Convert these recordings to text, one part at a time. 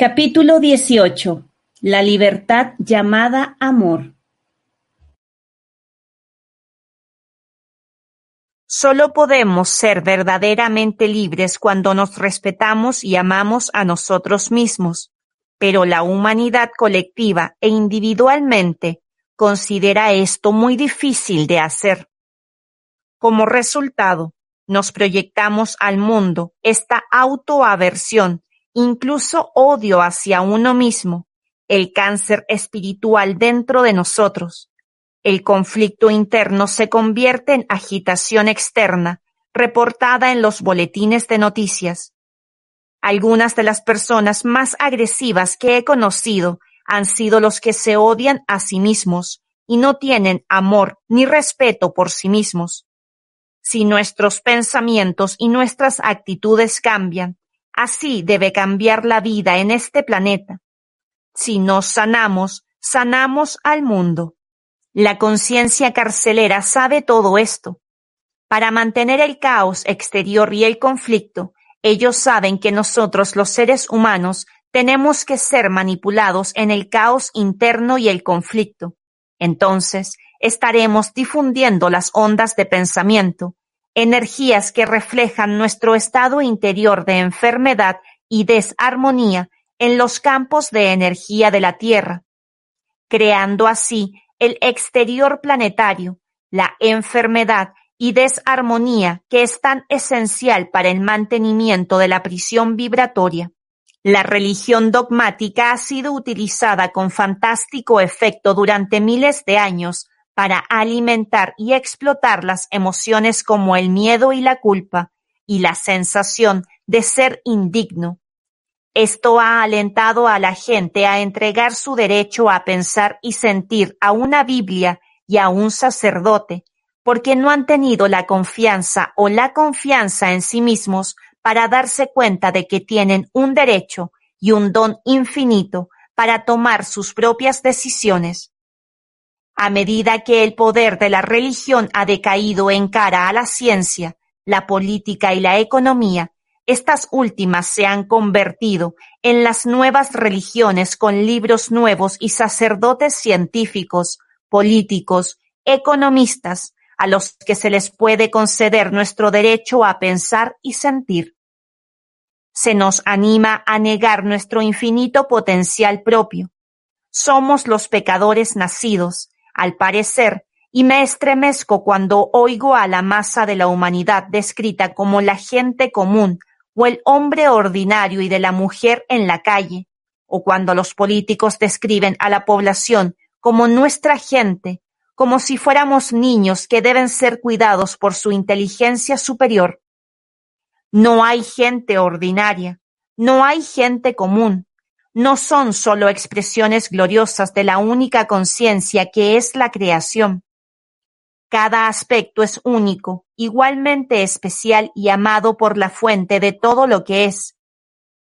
Capítulo dieciocho. La libertad llamada amor. Solo podemos ser verdaderamente libres cuando nos respetamos y amamos a nosotros mismos, pero la humanidad colectiva e individualmente considera esto muy difícil de hacer. Como resultado, nos proyectamos al mundo esta autoaversión incluso odio hacia uno mismo, el cáncer espiritual dentro de nosotros. El conflicto interno se convierte en agitación externa, reportada en los boletines de noticias. Algunas de las personas más agresivas que he conocido han sido los que se odian a sí mismos y no tienen amor ni respeto por sí mismos. Si nuestros pensamientos y nuestras actitudes cambian, Así debe cambiar la vida en este planeta. Si nos sanamos, sanamos al mundo. La conciencia carcelera sabe todo esto. Para mantener el caos exterior y el conflicto, ellos saben que nosotros los seres humanos tenemos que ser manipulados en el caos interno y el conflicto. Entonces, estaremos difundiendo las ondas de pensamiento, energías que reflejan nuestro estado interior de enfermedad y desarmonía en los campos de energía de la Tierra, creando así el exterior planetario, la enfermedad y desarmonía que es tan esencial para el mantenimiento de la prisión vibratoria. La religión dogmática ha sido utilizada con fantástico efecto durante miles de años para alimentar y explotar las emociones como el miedo y la culpa y la sensación de ser indigno. Esto ha alentado a la gente a entregar su derecho a pensar y sentir a una Biblia y a un sacerdote, porque no han tenido la confianza o la confianza en sí mismos para darse cuenta de que tienen un derecho y un don infinito para tomar sus propias decisiones. A medida que el poder de la religión ha decaído en cara a la ciencia, la política y la economía, estas últimas se han convertido en las nuevas religiones con libros nuevos y sacerdotes científicos, políticos, economistas, a los que se les puede conceder nuestro derecho a pensar y sentir. Se nos anima a negar nuestro infinito potencial propio. Somos los pecadores nacidos, al parecer, y me estremezco cuando oigo a la masa de la humanidad descrita como la gente común o el hombre ordinario y de la mujer en la calle, o cuando los políticos describen a la población como nuestra gente, como si fuéramos niños que deben ser cuidados por su inteligencia superior. No hay gente ordinaria, no hay gente común, no son sólo expresiones gloriosas de la única conciencia que es la creación. Cada aspecto es único, igualmente especial y amado por la fuente de todo lo que es.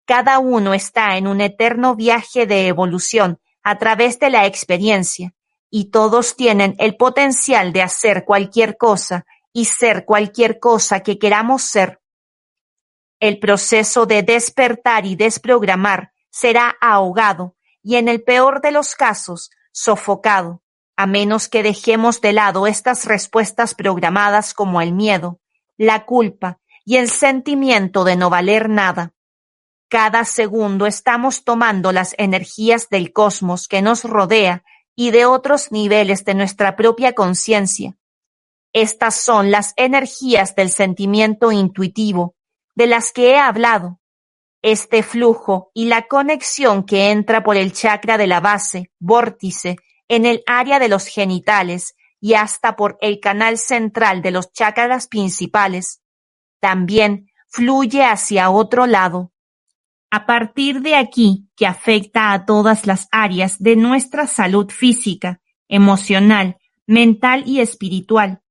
Cada uno está en un eterno viaje de evolución a través de la experiencia, y todos tienen el potencial de hacer cualquier cosa y ser cualquier cosa que queramos ser. El proceso de despertar y desprogramar será ahogado y en el peor de los casos, sofocado, a menos que dejemos de lado estas respuestas programadas como el miedo, la culpa y el sentimiento de no valer nada. Cada segundo estamos tomando las energías del cosmos que nos rodea y de otros niveles de nuestra propia conciencia. Estas son las energías del sentimiento intuitivo, de las que he hablado, este flujo y la conexión que entra por el chakra de la base, vórtice, en el área de los genitales y hasta por el canal central de los chakras principales, también fluye hacia otro lado. A partir de aquí, que afecta a todas las áreas de nuestra salud física, emocional, mental y espiritual.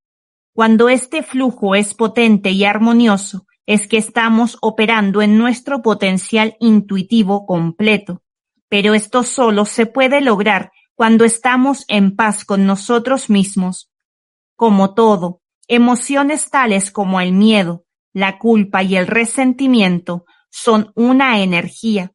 Cuando este flujo es potente y armonioso, es que estamos operando en nuestro potencial intuitivo completo, pero esto solo se puede lograr cuando estamos en paz con nosotros mismos. Como todo, emociones tales como el miedo, la culpa y el resentimiento son una energía.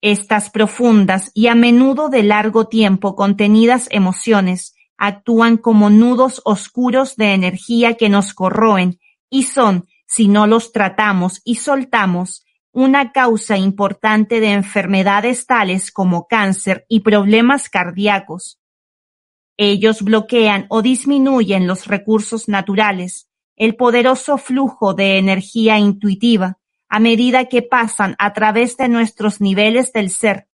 Estas profundas y a menudo de largo tiempo contenidas emociones actúan como nudos oscuros de energía que nos corroen y son, si no los tratamos y soltamos, una causa importante de enfermedades tales como cáncer y problemas cardíacos. Ellos bloquean o disminuyen los recursos naturales, el poderoso flujo de energía intuitiva, a medida que pasan a través de nuestros niveles del ser.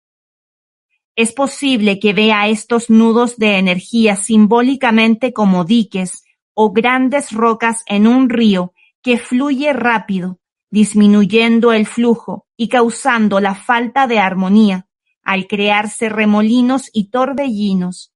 Es posible que vea estos nudos de energía simbólicamente como diques o grandes rocas en un río que fluye rápido, disminuyendo el flujo y causando la falta de armonía al crearse remolinos y torbellinos.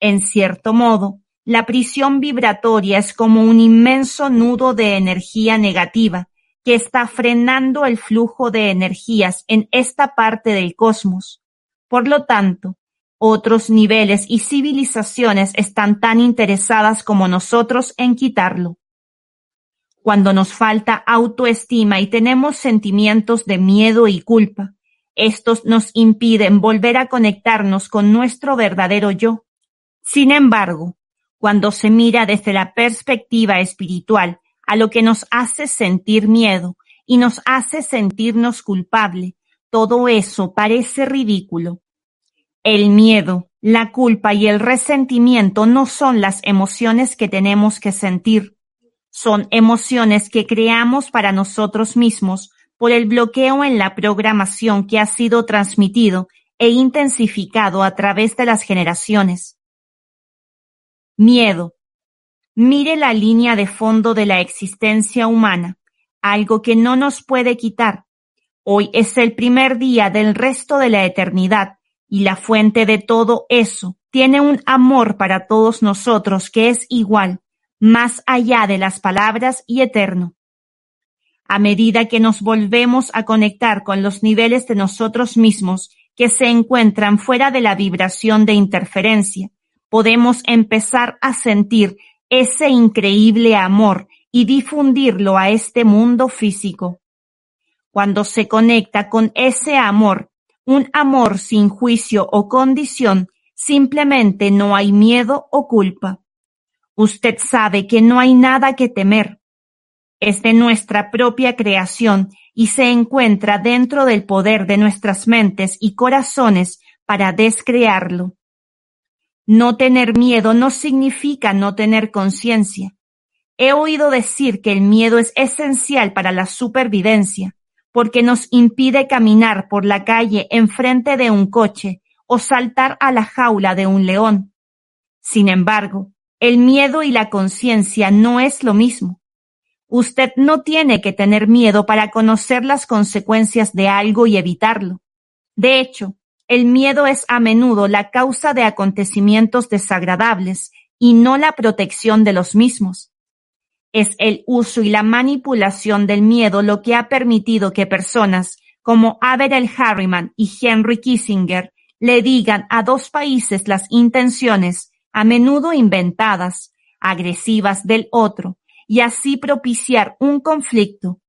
En cierto modo, la prisión vibratoria es como un inmenso nudo de energía negativa que está frenando el flujo de energías en esta parte del cosmos. Por lo tanto, otros niveles y civilizaciones están tan interesadas como nosotros en quitarlo. Cuando nos falta autoestima y tenemos sentimientos de miedo y culpa, estos nos impiden volver a conectarnos con nuestro verdadero yo. Sin embargo, cuando se mira desde la perspectiva espiritual a lo que nos hace sentir miedo y nos hace sentirnos culpable, todo eso parece ridículo. El miedo, la culpa y el resentimiento no son las emociones que tenemos que sentir son emociones que creamos para nosotros mismos por el bloqueo en la programación que ha sido transmitido e intensificado a través de las generaciones. Miedo. Mire la línea de fondo de la existencia humana, algo que no nos puede quitar. Hoy es el primer día del resto de la eternidad y la fuente de todo eso tiene un amor para todos nosotros que es igual más allá de las palabras y eterno. A medida que nos volvemos a conectar con los niveles de nosotros mismos que se encuentran fuera de la vibración de interferencia, podemos empezar a sentir ese increíble amor y difundirlo a este mundo físico. Cuando se conecta con ese amor, un amor sin juicio o condición, simplemente no hay miedo o culpa. Usted sabe que no hay nada que temer. Es de nuestra propia creación y se encuentra dentro del poder de nuestras mentes y corazones para descrearlo. No tener miedo no significa no tener conciencia. He oído decir que el miedo es esencial para la supervivencia, porque nos impide caminar por la calle enfrente de un coche o saltar a la jaula de un león. Sin embargo, el miedo y la conciencia no es lo mismo. Usted no tiene que tener miedo para conocer las consecuencias de algo y evitarlo. De hecho, el miedo es a menudo la causa de acontecimientos desagradables y no la protección de los mismos. Es el uso y la manipulación del miedo lo que ha permitido que personas como Averell Harriman y Henry Kissinger le digan a dos países las intenciones a menudo inventadas, agresivas del otro, y así propiciar un conflicto.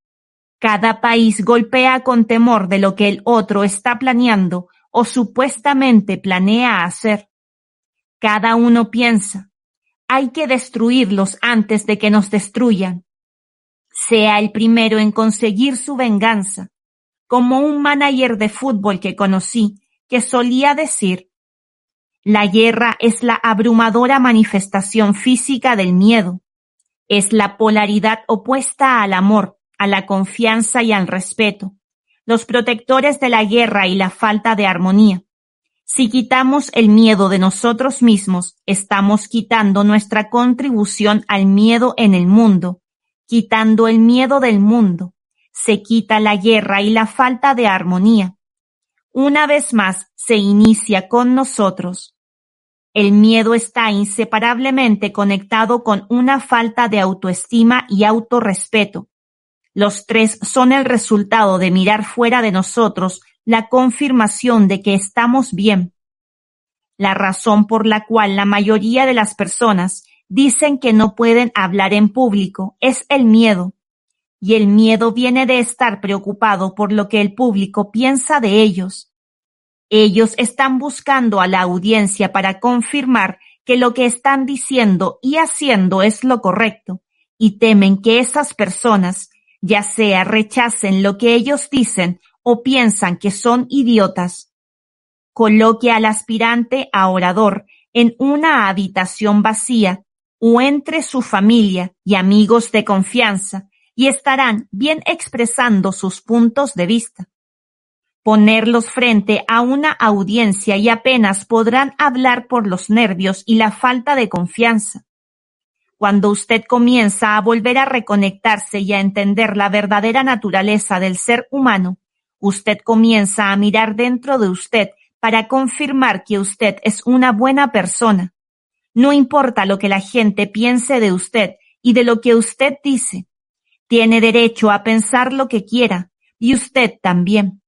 Cada país golpea con temor de lo que el otro está planeando o supuestamente planea hacer. Cada uno piensa, hay que destruirlos antes de que nos destruyan. Sea el primero en conseguir su venganza, como un manager de fútbol que conocí, que solía decir, la guerra es la abrumadora manifestación física del miedo. Es la polaridad opuesta al amor, a la confianza y al respeto. Los protectores de la guerra y la falta de armonía. Si quitamos el miedo de nosotros mismos, estamos quitando nuestra contribución al miedo en el mundo, quitando el miedo del mundo. Se quita la guerra y la falta de armonía. Una vez más se inicia con nosotros. El miedo está inseparablemente conectado con una falta de autoestima y autorrespeto. Los tres son el resultado de mirar fuera de nosotros la confirmación de que estamos bien. La razón por la cual la mayoría de las personas dicen que no pueden hablar en público es el miedo. Y el miedo viene de estar preocupado por lo que el público piensa de ellos. Ellos están buscando a la audiencia para confirmar que lo que están diciendo y haciendo es lo correcto, y temen que esas personas, ya sea rechacen lo que ellos dicen o piensan que son idiotas. Coloque al aspirante a orador en una habitación vacía o entre su familia y amigos de confianza y estarán bien expresando sus puntos de vista. Ponerlos frente a una audiencia y apenas podrán hablar por los nervios y la falta de confianza. Cuando usted comienza a volver a reconectarse y a entender la verdadera naturaleza del ser humano, usted comienza a mirar dentro de usted para confirmar que usted es una buena persona. No importa lo que la gente piense de usted y de lo que usted dice. Tiene derecho a pensar lo que quiera, y usted también.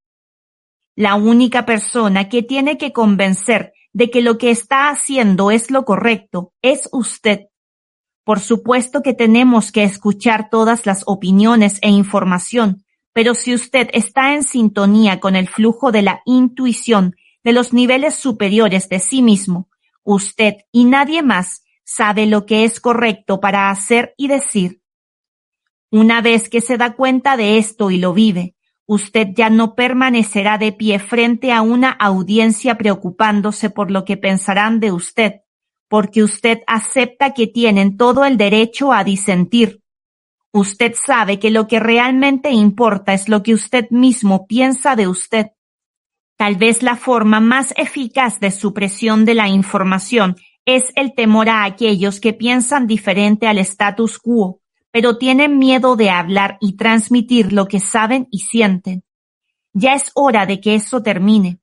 La única persona que tiene que convencer de que lo que está haciendo es lo correcto es usted. Por supuesto que tenemos que escuchar todas las opiniones e información, pero si usted está en sintonía con el flujo de la intuición de los niveles superiores de sí mismo, usted y nadie más sabe lo que es correcto para hacer y decir. Una vez que se da cuenta de esto y lo vive, usted ya no permanecerá de pie frente a una audiencia preocupándose por lo que pensarán de usted, porque usted acepta que tienen todo el derecho a disentir. Usted sabe que lo que realmente importa es lo que usted mismo piensa de usted. Tal vez la forma más eficaz de supresión de la información es el temor a aquellos que piensan diferente al status quo, pero tienen miedo de hablar y transmitir lo que saben y sienten. Ya es hora de que eso termine.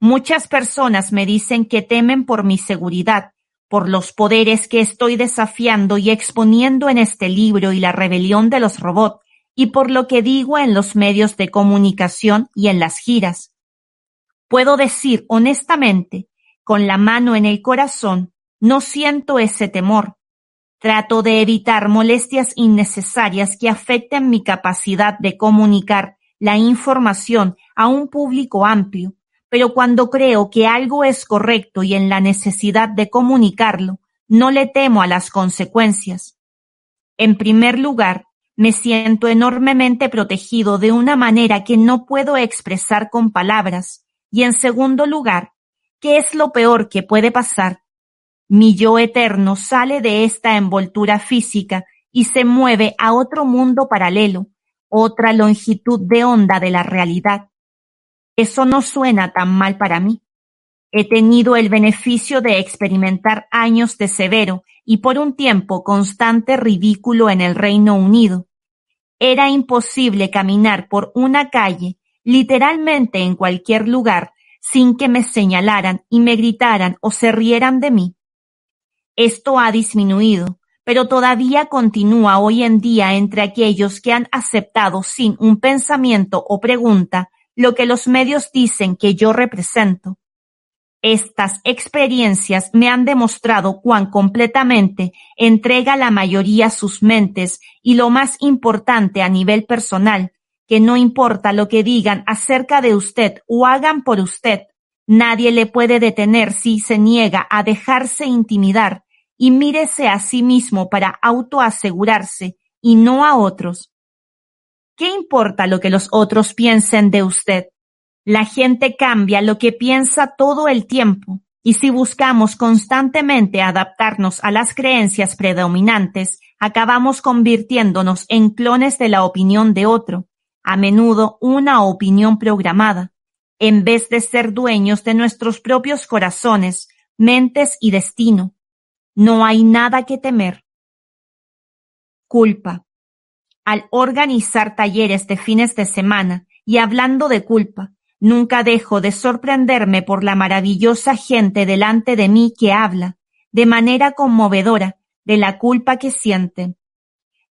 Muchas personas me dicen que temen por mi seguridad, por los poderes que estoy desafiando y exponiendo en este libro y la rebelión de los robots, y por lo que digo en los medios de comunicación y en las giras. Puedo decir honestamente, con la mano en el corazón, no siento ese temor. Trato de evitar molestias innecesarias que afecten mi capacidad de comunicar la información a un público amplio pero cuando creo que algo es correcto y en la necesidad de comunicarlo, no le temo a las consecuencias. En primer lugar, me siento enormemente protegido de una manera que no puedo expresar con palabras. Y en segundo lugar, ¿qué es lo peor que puede pasar? Mi yo eterno sale de esta envoltura física y se mueve a otro mundo paralelo, otra longitud de onda de la realidad. Eso no suena tan mal para mí. He tenido el beneficio de experimentar años de severo y por un tiempo constante ridículo en el Reino Unido. Era imposible caminar por una calle, literalmente en cualquier lugar, sin que me señalaran y me gritaran o se rieran de mí. Esto ha disminuido, pero todavía continúa hoy en día entre aquellos que han aceptado sin un pensamiento o pregunta lo que los medios dicen que yo represento. Estas experiencias me han demostrado cuán completamente entrega la mayoría sus mentes y lo más importante a nivel personal, que no importa lo que digan acerca de usted o hagan por usted, nadie le puede detener si se niega a dejarse intimidar y mírese a sí mismo para autoasegurarse y no a otros. ¿Qué importa lo que los otros piensen de usted? La gente cambia lo que piensa todo el tiempo, y si buscamos constantemente adaptarnos a las creencias predominantes, acabamos convirtiéndonos en clones de la opinión de otro, a menudo una opinión programada, en vez de ser dueños de nuestros propios corazones, mentes y destino. No hay nada que temer. Culpa. Al organizar talleres de fines de semana y hablando de culpa, nunca dejo de sorprenderme por la maravillosa gente delante de mí que habla, de manera conmovedora, de la culpa que sienten.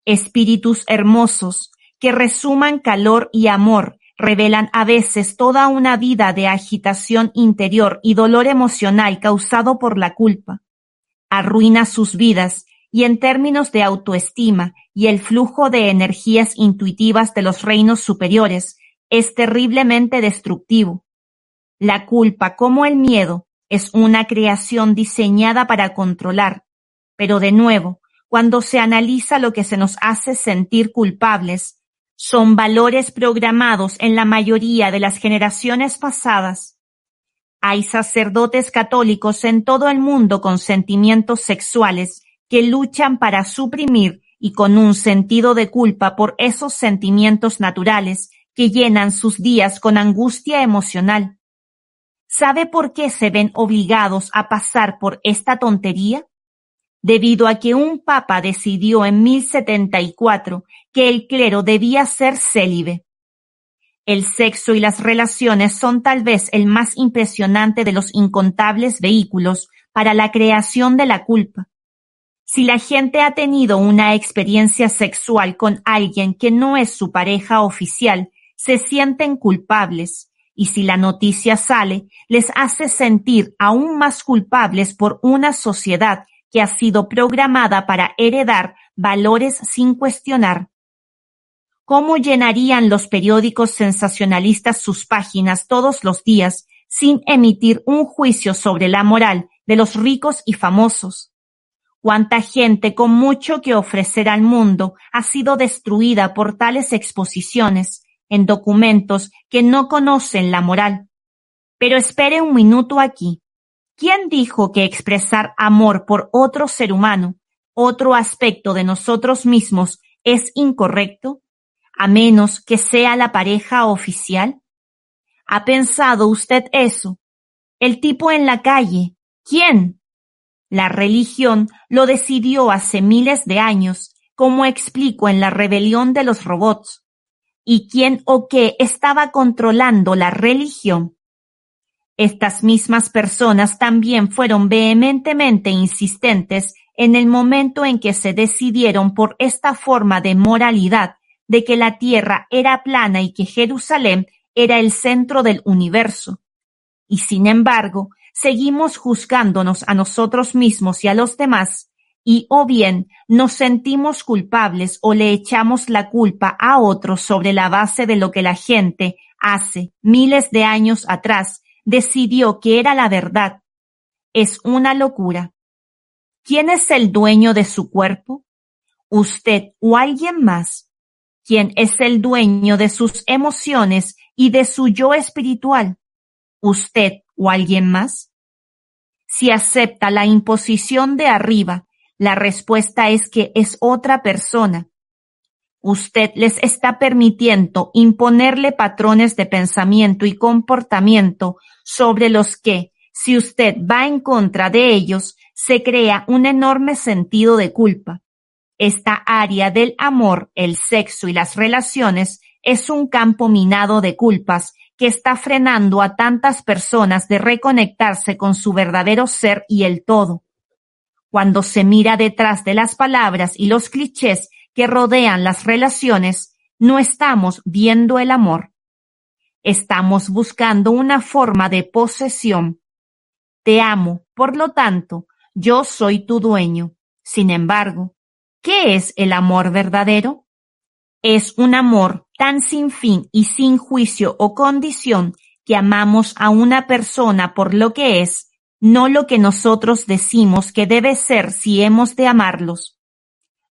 Espíritus hermosos, que resuman calor y amor, revelan a veces toda una vida de agitación interior y dolor emocional causado por la culpa. Arruina sus vidas y en términos de autoestima y el flujo de energías intuitivas de los reinos superiores, es terriblemente destructivo. La culpa, como el miedo, es una creación diseñada para controlar, pero de nuevo, cuando se analiza lo que se nos hace sentir culpables, son valores programados en la mayoría de las generaciones pasadas. Hay sacerdotes católicos en todo el mundo con sentimientos sexuales que luchan para suprimir y con un sentido de culpa por esos sentimientos naturales que llenan sus días con angustia emocional. ¿Sabe por qué se ven obligados a pasar por esta tontería? Debido a que un papa decidió en 1074 que el clero debía ser célibe. El sexo y las relaciones son tal vez el más impresionante de los incontables vehículos para la creación de la culpa. Si la gente ha tenido una experiencia sexual con alguien que no es su pareja oficial, se sienten culpables, y si la noticia sale, les hace sentir aún más culpables por una sociedad que ha sido programada para heredar valores sin cuestionar. ¿Cómo llenarían los periódicos sensacionalistas sus páginas todos los días sin emitir un juicio sobre la moral de los ricos y famosos? Cuánta gente con mucho que ofrecer al mundo ha sido destruida por tales exposiciones en documentos que no conocen la moral. Pero espere un minuto aquí. ¿Quién dijo que expresar amor por otro ser humano, otro aspecto de nosotros mismos, es incorrecto? A menos que sea la pareja oficial. ¿Ha pensado usted eso? El tipo en la calle. ¿Quién? La religión lo decidió hace miles de años, como explico en la rebelión de los robots y quién o qué estaba controlando la religión. Estas mismas personas también fueron vehementemente insistentes en el momento en que se decidieron por esta forma de moralidad de que la tierra era plana y que Jerusalén era el centro del universo. Y sin embargo, seguimos juzgándonos a nosotros mismos y a los demás y o bien nos sentimos culpables o le echamos la culpa a otros sobre la base de lo que la gente hace miles de años atrás decidió que era la verdad. Es una locura. ¿Quién es el dueño de su cuerpo? ¿Usted o alguien más? ¿Quién es el dueño de sus emociones y de su yo espiritual? ¿Usted o alguien más? Si acepta la imposición de arriba la respuesta es que es otra persona. Usted les está permitiendo imponerle patrones de pensamiento y comportamiento sobre los que, si usted va en contra de ellos, se crea un enorme sentido de culpa. Esta área del amor, el sexo y las relaciones es un campo minado de culpas que está frenando a tantas personas de reconectarse con su verdadero ser y el todo. Cuando se mira detrás de las palabras y los clichés que rodean las relaciones, no estamos viendo el amor. Estamos buscando una forma de posesión. Te amo, por lo tanto, yo soy tu dueño. Sin embargo, ¿qué es el amor verdadero? Es un amor tan sin fin y sin juicio o condición que amamos a una persona por lo que es no lo que nosotros decimos que debe ser si hemos de amarlos.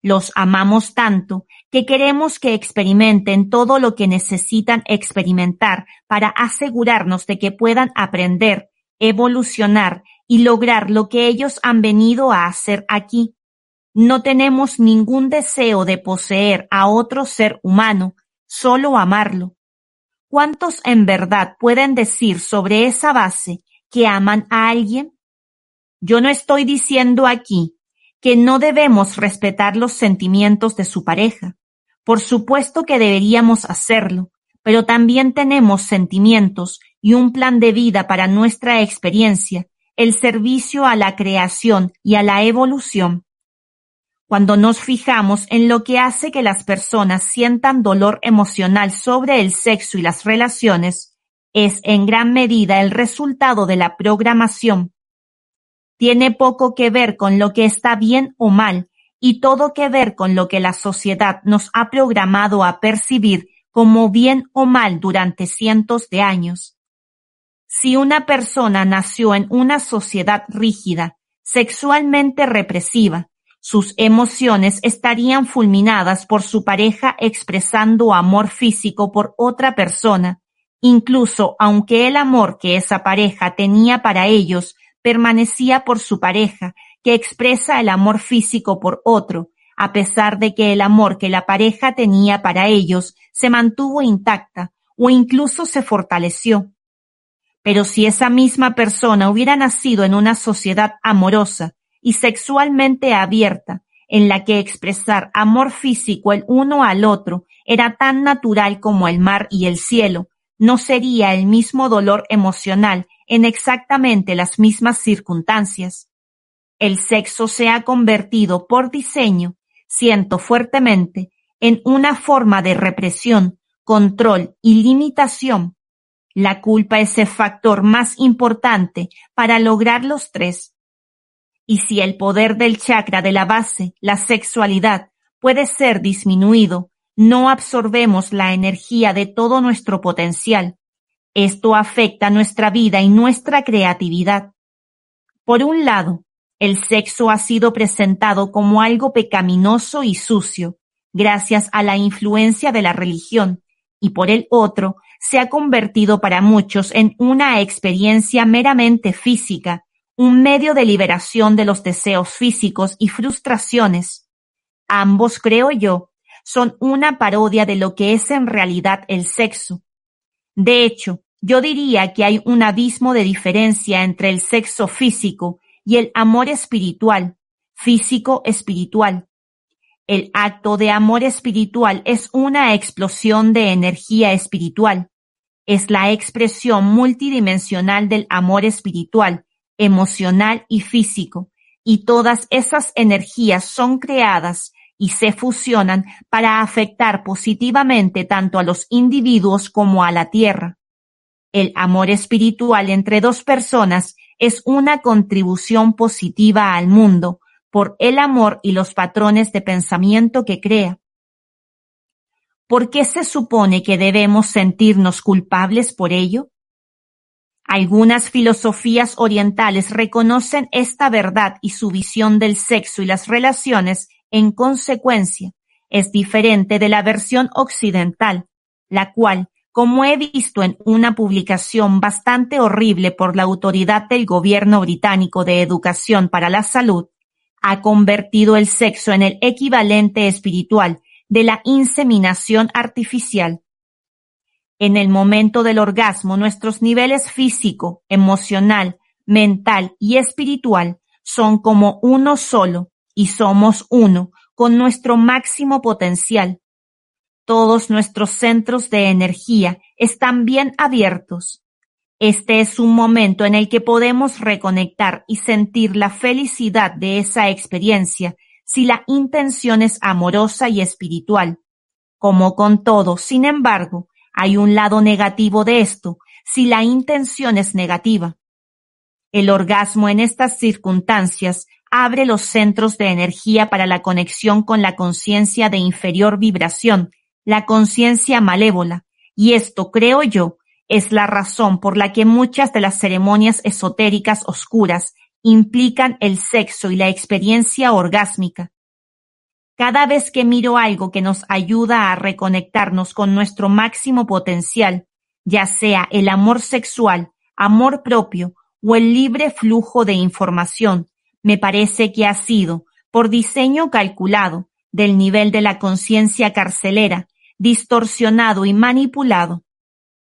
Los amamos tanto que queremos que experimenten todo lo que necesitan experimentar para asegurarnos de que puedan aprender, evolucionar y lograr lo que ellos han venido a hacer aquí. No tenemos ningún deseo de poseer a otro ser humano, solo amarlo. ¿Cuántos en verdad pueden decir sobre esa base que aman a alguien? Yo no estoy diciendo aquí que no debemos respetar los sentimientos de su pareja. Por supuesto que deberíamos hacerlo, pero también tenemos sentimientos y un plan de vida para nuestra experiencia, el servicio a la creación y a la evolución. Cuando nos fijamos en lo que hace que las personas sientan dolor emocional sobre el sexo y las relaciones, es en gran medida el resultado de la programación. Tiene poco que ver con lo que está bien o mal y todo que ver con lo que la sociedad nos ha programado a percibir como bien o mal durante cientos de años. Si una persona nació en una sociedad rígida, sexualmente represiva, sus emociones estarían fulminadas por su pareja expresando amor físico por otra persona, incluso aunque el amor que esa pareja tenía para ellos permanecía por su pareja, que expresa el amor físico por otro, a pesar de que el amor que la pareja tenía para ellos se mantuvo intacta o incluso se fortaleció. Pero si esa misma persona hubiera nacido en una sociedad amorosa y sexualmente abierta, en la que expresar amor físico el uno al otro era tan natural como el mar y el cielo, no sería el mismo dolor emocional en exactamente las mismas circunstancias. El sexo se ha convertido por diseño, siento fuertemente, en una forma de represión, control y limitación la culpa es el factor más importante para lograr los tres. Y si el poder del chakra de la base, la sexualidad, puede ser disminuido, no absorbemos la energía de todo nuestro potencial. Esto afecta nuestra vida y nuestra creatividad. Por un lado, el sexo ha sido presentado como algo pecaminoso y sucio, gracias a la influencia de la religión, y por el otro, se ha convertido para muchos en una experiencia meramente física, un medio de liberación de los deseos físicos y frustraciones. Ambos, creo yo, son una parodia de lo que es en realidad el sexo. De hecho, yo diría que hay un abismo de diferencia entre el sexo físico y el amor espiritual, físico-espiritual. El acto de amor espiritual es una explosión de energía espiritual. Es la expresión multidimensional del amor espiritual, emocional y físico, y todas esas energías son creadas y se fusionan para afectar positivamente tanto a los individuos como a la tierra. El amor espiritual entre dos personas es una contribución positiva al mundo, por el amor y los patrones de pensamiento que crea. ¿Por qué se supone que debemos sentirnos culpables por ello? Algunas filosofías orientales reconocen esta verdad y su visión del sexo y las relaciones, en consecuencia, es diferente de la versión occidental, la cual, como he visto en una publicación bastante horrible por la autoridad del gobierno británico de educación para la salud, ha convertido el sexo en el equivalente espiritual de la inseminación artificial. En el momento del orgasmo, nuestros niveles físico, emocional, mental y espiritual son como uno solo y somos uno con nuestro máximo potencial. Todos nuestros centros de energía están bien abiertos. Este es un momento en el que podemos reconectar y sentir la felicidad de esa experiencia si la intención es amorosa y espiritual. Como con todo, sin embargo, hay un lado negativo de esto si la intención es negativa. El orgasmo en estas circunstancias abre los centros de energía para la conexión con la conciencia de inferior vibración, la conciencia malévola, y esto, creo yo, es la razón por la que muchas de las ceremonias esotéricas oscuras implican el sexo y la experiencia orgásmica. Cada vez que miro algo que nos ayuda a reconectarnos con nuestro máximo potencial, ya sea el amor sexual, amor propio o el libre flujo de información, me parece que ha sido, por diseño calculado, del nivel de la conciencia carcelera, distorsionado y manipulado,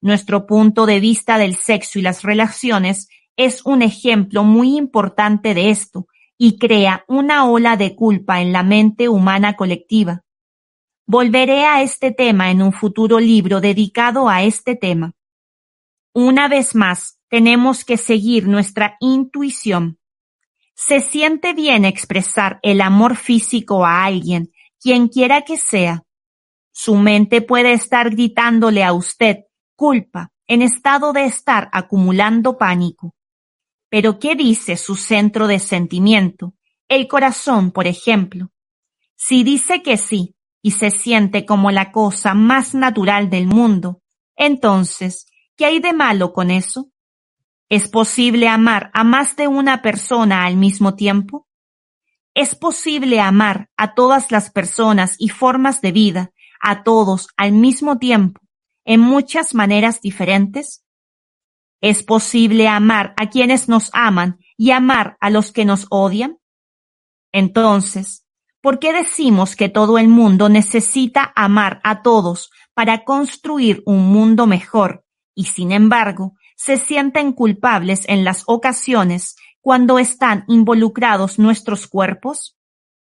nuestro punto de vista del sexo y las relaciones es un ejemplo muy importante de esto y crea una ola de culpa en la mente humana colectiva. Volveré a este tema en un futuro libro dedicado a este tema. Una vez más, tenemos que seguir nuestra intuición. Se siente bien expresar el amor físico a alguien, quien quiera que sea. Su mente puede estar gritándole a usted culpa, en estado de estar acumulando pánico. Pero ¿qué dice su centro de sentimiento? El corazón, por ejemplo. Si dice que sí y se siente como la cosa más natural del mundo, entonces, ¿qué hay de malo con eso? ¿Es posible amar a más de una persona al mismo tiempo? ¿Es posible amar a todas las personas y formas de vida, a todos al mismo tiempo, en muchas maneras diferentes? ¿Es posible amar a quienes nos aman y amar a los que nos odian? Entonces, ¿por qué decimos que todo el mundo necesita amar a todos para construir un mundo mejor y sin embargo se sienten culpables en las ocasiones cuando están involucrados nuestros cuerpos?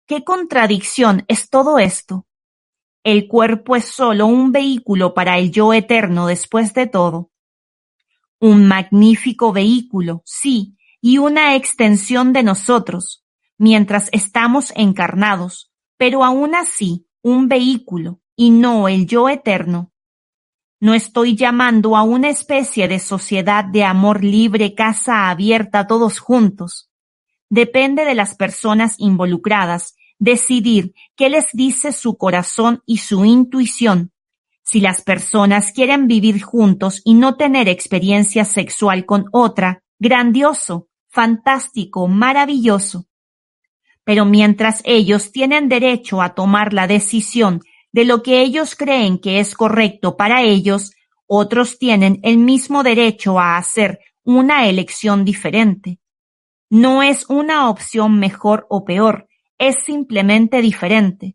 ¿Qué contradicción es todo esto? El cuerpo es solo un vehículo para el yo eterno después de todo. Un magnífico vehículo, sí, y una extensión de nosotros, mientras estamos encarnados, pero aún así un vehículo y no el yo eterno. No estoy llamando a una especie de sociedad de amor libre, casa abierta todos juntos. Depende de las personas involucradas decidir qué les dice su corazón y su intuición. Si las personas quieren vivir juntos y no tener experiencia sexual con otra, grandioso, fantástico, maravilloso. Pero mientras ellos tienen derecho a tomar la decisión de lo que ellos creen que es correcto para ellos, otros tienen el mismo derecho a hacer una elección diferente. No es una opción mejor o peor, es simplemente diferente.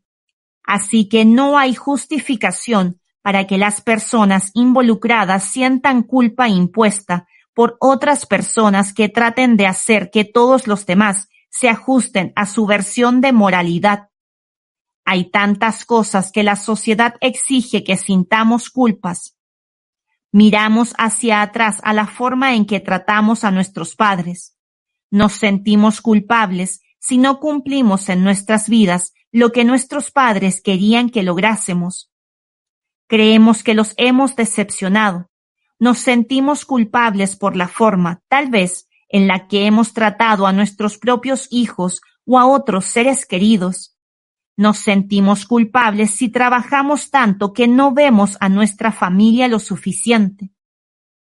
Así que no hay justificación para que las personas involucradas sientan culpa impuesta por otras personas que traten de hacer que todos los demás se ajusten a su versión de moralidad. Hay tantas cosas que la sociedad exige que sintamos culpas. Miramos hacia atrás a la forma en que tratamos a nuestros padres. Nos sentimos culpables si no cumplimos en nuestras vidas lo que nuestros padres querían que lográsemos. Creemos que los hemos decepcionado nos sentimos culpables por la forma, tal vez, en la que hemos tratado a nuestros propios hijos o a otros seres queridos. Nos sentimos culpables si trabajamos tanto que no vemos a nuestra familia lo suficiente.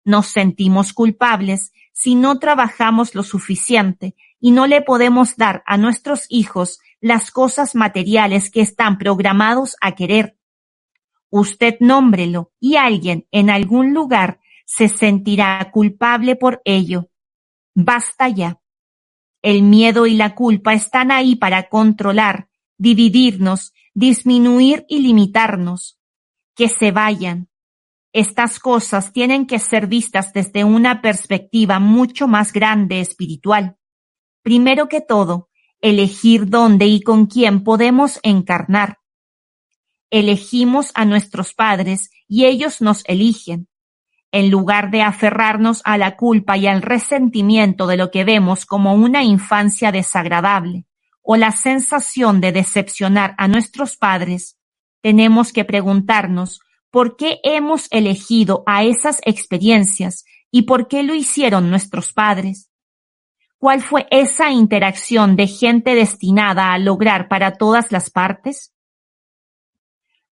Nos sentimos culpables si no trabajamos lo suficiente y no le podemos dar a nuestros hijos las cosas materiales que están programados a querer usted nómbrelo y alguien en algún lugar se sentirá culpable por ello. Basta ya. El miedo y la culpa están ahí para controlar, dividirnos, disminuir y limitarnos. Que se vayan. Estas cosas tienen que ser vistas desde una perspectiva mucho más grande espiritual. Primero que todo, elegir dónde y con quién podemos encarnar elegimos a nuestros padres y ellos nos eligen. En lugar de aferrarnos a la culpa y al resentimiento de lo que vemos como una infancia desagradable o la sensación de decepcionar a nuestros padres, tenemos que preguntarnos por qué hemos elegido a esas experiencias y por qué lo hicieron nuestros padres. ¿Cuál fue esa interacción de gente destinada a lograr para todas las partes?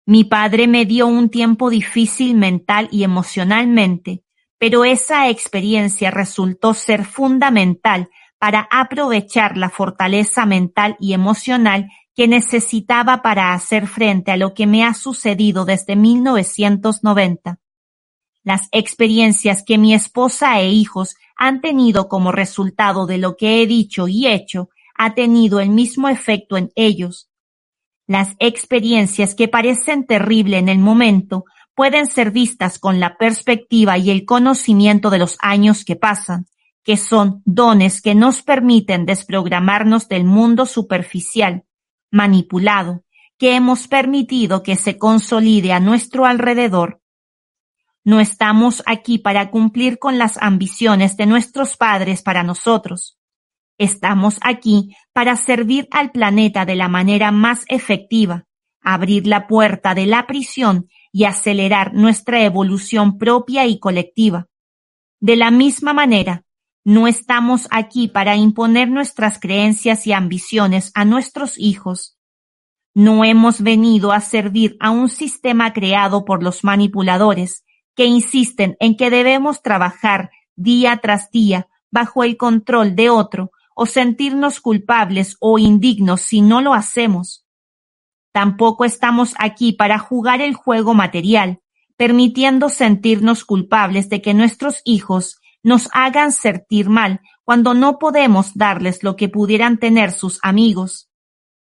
Mi padre me dio un tiempo difícil mental y emocionalmente, pero esa experiencia resultó ser fundamental para aprovechar la fortaleza mental y emocional que necesitaba para hacer frente a lo que me ha sucedido desde 1990. Las experiencias que mi esposa e hijos han tenido como resultado de lo que he dicho y hecho ha tenido el mismo efecto en ellos, las experiencias que parecen terribles en el momento pueden ser vistas con la perspectiva y el conocimiento de los años que pasan, que son dones que nos permiten desprogramarnos del mundo superficial, manipulado, que hemos permitido que se consolide a nuestro alrededor. No estamos aquí para cumplir con las ambiciones de nuestros padres para nosotros. Estamos aquí para servir al planeta de la manera más efectiva, abrir la puerta de la prisión y acelerar nuestra evolución propia y colectiva. De la misma manera, no estamos aquí para imponer nuestras creencias y ambiciones a nuestros hijos. No hemos venido a servir a un sistema creado por los manipuladores que insisten en que debemos trabajar día tras día, bajo el control de otro, o sentirnos culpables o indignos si no lo hacemos. Tampoco estamos aquí para jugar el juego material, permitiendo sentirnos culpables de que nuestros hijos nos hagan sentir mal cuando no podemos darles lo que pudieran tener sus amigos.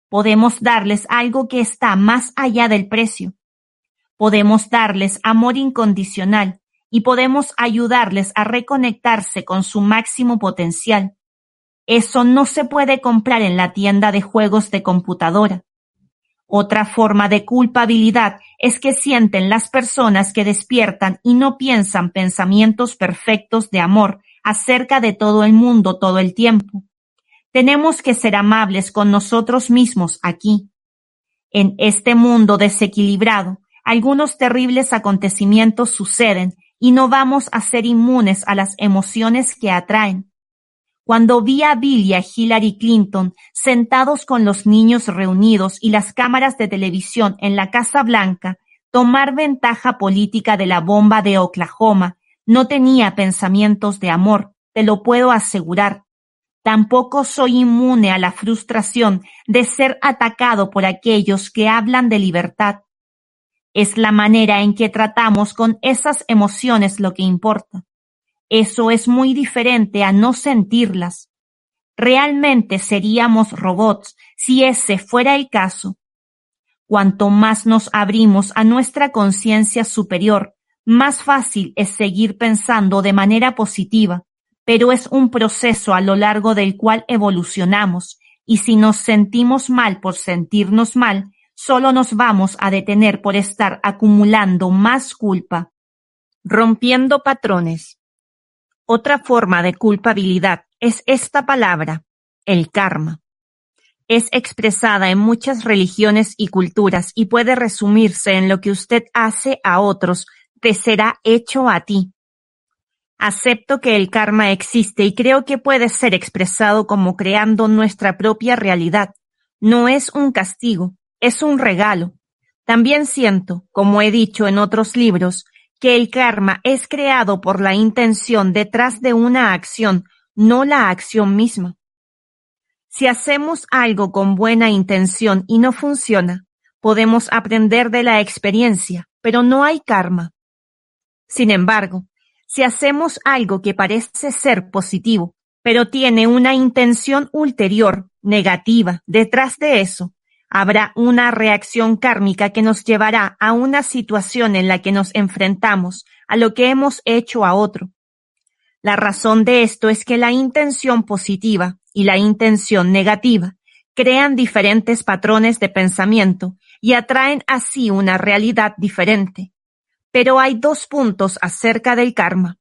Podemos darles algo que está más allá del precio. Podemos darles amor incondicional y podemos ayudarles a reconectarse con su máximo potencial. Eso no se puede comprar en la tienda de juegos de computadora. Otra forma de culpabilidad es que sienten las personas que despiertan y no piensan pensamientos perfectos de amor acerca de todo el mundo todo el tiempo. Tenemos que ser amables con nosotros mismos aquí. En este mundo desequilibrado, algunos terribles acontecimientos suceden y no vamos a ser inmunes a las emociones que atraen. Cuando vi a Bill y a Hillary Clinton sentados con los niños reunidos y las cámaras de televisión en la Casa Blanca tomar ventaja política de la bomba de Oklahoma, no tenía pensamientos de amor, te lo puedo asegurar. Tampoco soy inmune a la frustración de ser atacado por aquellos que hablan de libertad. Es la manera en que tratamos con esas emociones lo que importa. Eso es muy diferente a no sentirlas. Realmente seríamos robots si ese fuera el caso. Cuanto más nos abrimos a nuestra conciencia superior, más fácil es seguir pensando de manera positiva, pero es un proceso a lo largo del cual evolucionamos, y si nos sentimos mal por sentirnos mal, solo nos vamos a detener por estar acumulando más culpa. Rompiendo patrones. Otra forma de culpabilidad es esta palabra, el karma. Es expresada en muchas religiones y culturas y puede resumirse en lo que usted hace a otros, te será hecho a ti. Acepto que el karma existe y creo que puede ser expresado como creando nuestra propia realidad. No es un castigo, es un regalo. También siento, como he dicho en otros libros, que el karma es creado por la intención detrás de una acción, no la acción misma. Si hacemos algo con buena intención y no funciona, podemos aprender de la experiencia, pero no hay karma. Sin embargo, si hacemos algo que parece ser positivo, pero tiene una intención ulterior, negativa, detrás de eso, Habrá una reacción kármica que nos llevará a una situación en la que nos enfrentamos a lo que hemos hecho a otro. La razón de esto es que la intención positiva y la intención negativa crean diferentes patrones de pensamiento y atraen así una realidad diferente. Pero hay dos puntos acerca del karma.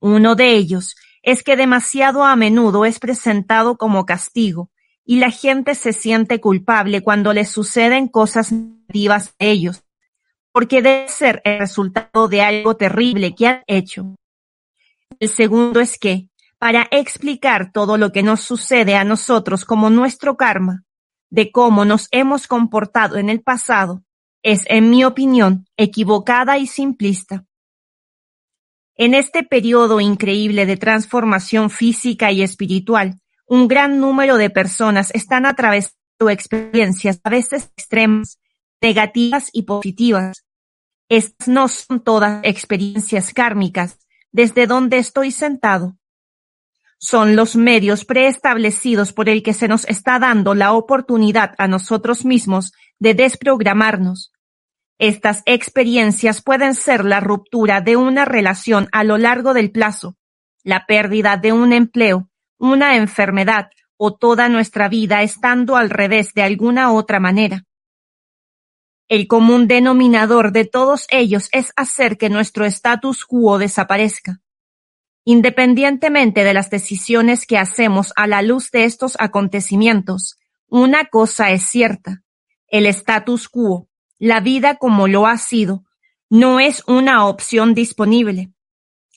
Uno de ellos es que demasiado a menudo es presentado como castigo y la gente se siente culpable cuando les suceden cosas negativas a ellos, porque debe ser el resultado de algo terrible que han hecho. El segundo es que, para explicar todo lo que nos sucede a nosotros como nuestro karma, de cómo nos hemos comportado en el pasado, es, en mi opinión, equivocada y simplista. En este periodo increíble de transformación física y espiritual, un gran número de personas están atravesando experiencias a veces extremas, negativas y positivas. Estas no son todas experiencias kármicas desde donde estoy sentado. Son los medios preestablecidos por el que se nos está dando la oportunidad a nosotros mismos de desprogramarnos. Estas experiencias pueden ser la ruptura de una relación a lo largo del plazo, la pérdida de un empleo, una enfermedad o toda nuestra vida estando al revés de alguna otra manera. El común denominador de todos ellos es hacer que nuestro status quo desaparezca. Independientemente de las decisiones que hacemos a la luz de estos acontecimientos, una cosa es cierta. El status quo, la vida como lo ha sido, no es una opción disponible